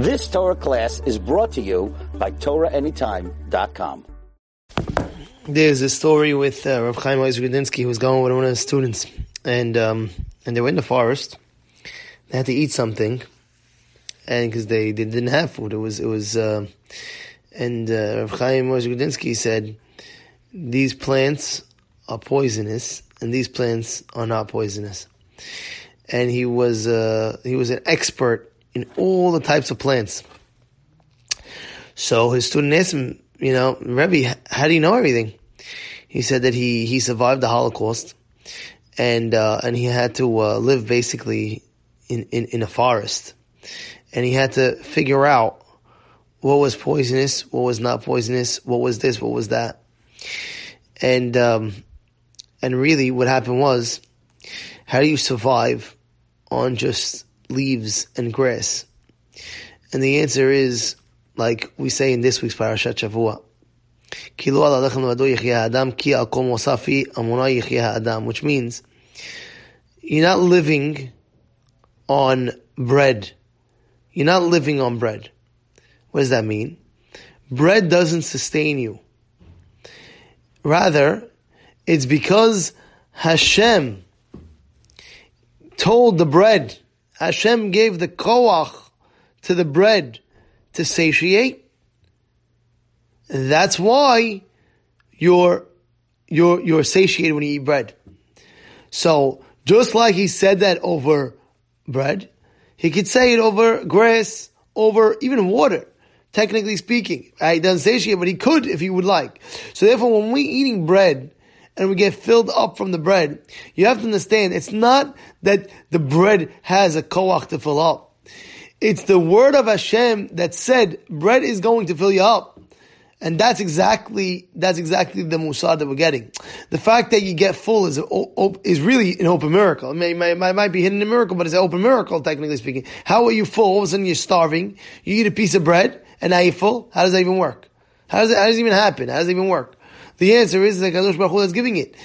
This Torah class is brought to you by TorahAnytime.com. There's a story with uh, Rav Chaim Ozer who was going with one of his students, and um, and they were in the forest. They had to eat something, and because they, they didn't have food, it was it was, uh, and uh, Rav Chaim Ozer said, "These plants are poisonous, and these plants are not poisonous." And he was uh, he was an expert in all the types of plants. So his student asked him, you know, Rebbe, how do you know everything? He said that he, he survived the Holocaust and, uh, and he had to, uh, live basically in, in, in a forest. And he had to figure out what was poisonous, what was not poisonous, what was this, what was that. And, um, and really what happened was, how do you survive on just leaves and grass? And the answer is, like we say in this week's Parashat Shavua, which means you're not living on bread. You're not living on bread. What does that mean? Bread doesn't sustain you. Rather, it's because Hashem told the bread, Hashem gave the koach to the bread to satiate. That's why you're, you're, you're satiated when you eat bread. So, just like he said that over bread, he could say it over grass, over even water, technically speaking. Right? He doesn't satiate, but he could if he would like. So therefore, when we're eating bread, and we get filled up from the bread, you have to understand it's not that the bread has a koach to fill up. It's the word of Hashem that said bread is going to fill you up. And that's exactly, that's exactly the musar that we're getting. The fact that you get full is, a, is really an open miracle. It may, may, might be hidden in a miracle, but it's an open miracle, technically speaking. How are you full? All of a sudden you're starving. You eat a piece of bread, and now you're full? How does that even work? How does how does it even happen? How does it even work? The answer is that Kadosh Baruch Hu is giving it.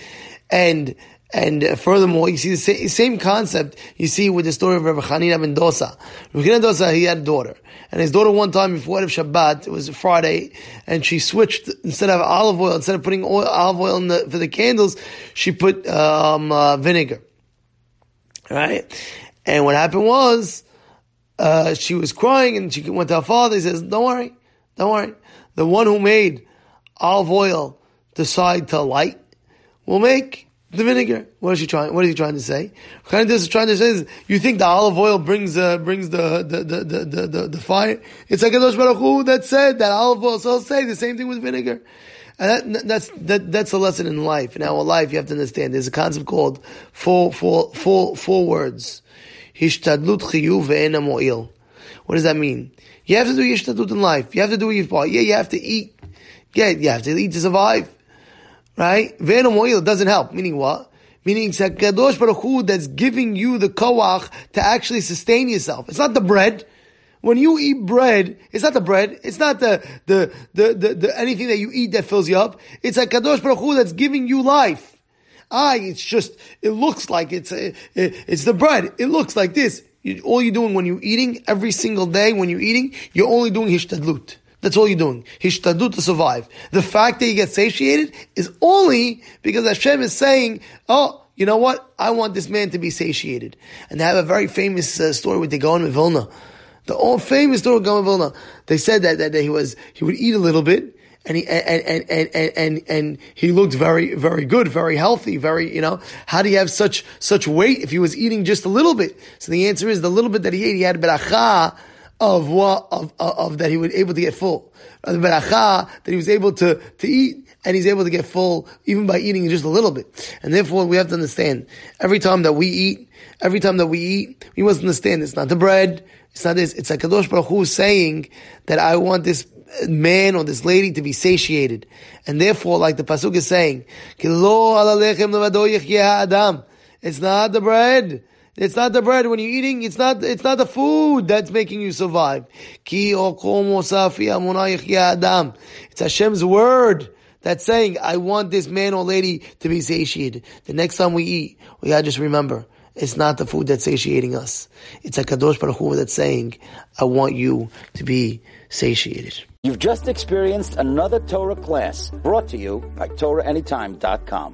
And, and furthermore, you see the same, concept you see with the story of Rabbi Hanina ben Dosa. Rabbi Hanina Dosa, he had a daughter. And his daughter one time before Shabbat, it was a Friday, and she switched, instead of olive oil, instead of putting oil, olive oil the, for the candles, she put um, uh, vinegar. Right? And what happened was, uh, she was crying and she went to her father. He says, don't worry, don't worry. The one who made olive oil decide to light We'll make the vinegar. What is he trying? What is he trying to say? Kind of trying to say is, you think the olive oil brings uh, brings the the, the the, the, the fire? It's like Kadosh Baruch Hu that said that olive oil. So I'll say the same thing with vinegar. And that, that's that, that's a lesson in life. In our life, you have to understand. There's a concept called four four four four words. Hishtadlut. What does that mean? You have to do hishtadlut in life. You have to do your part. Yeah, you have to eat. Yeah, you have to eat to survive right? Venom oil doesn't help. Meaning what? Meaning it's a Kadosh Baruch Hu that's giving you the koach to actually sustain yourself. It's not the bread. When you eat bread, it's not the bread. It's not the, the, the, the, the anything that you eat that fills you up. It's a Kadosh Baruch Hu that's giving you life. Ah, it's just, it looks like it's, it, it's the bread. It looks like this. You, all you're doing when you're eating, every single day when you're eating, you're only doing hishtadlut. That's all you're doing. Hishtadlut to survive. The fact that you get satiated is only because Hashem is saying, oh, you know what? I want this man to be satiated. And they have a very famous uh, story with the Gaon of Vilna. The old famous story of Gaon of Vilna. They said that, that, that he was, he would eat a little bit, and he and, and and and and and he looked very very good, very healthy, very you know. How do you have such such weight if he was eating just a little bit? So the answer is the little bit that he ate, he had a beracha of what of, of, of, that he was able to get full. The beracha that he was able to to eat and he's able to get full even by eating just a little bit. And therefore we have to understand every time that we eat, every time that we eat, we must understand it's not the bread, it's not this, it's a Kadosh Baruch Hu saying that I want this man or this lady to be satiated. And therefore, like the Pasuk is saying, it's not the bread. It's not the bread when you're eating. It's not. It's not the food that's making you survive. It's Hashem's word that's saying, "I want this man or lady to be satiated." The next time we eat, we gotta just remember It's not the food that's satiating us. It's a Kadosh Baruch Hu that's saying, I want you to be satiated. You've just experienced another Torah class brought to you by TorahAnytime.com.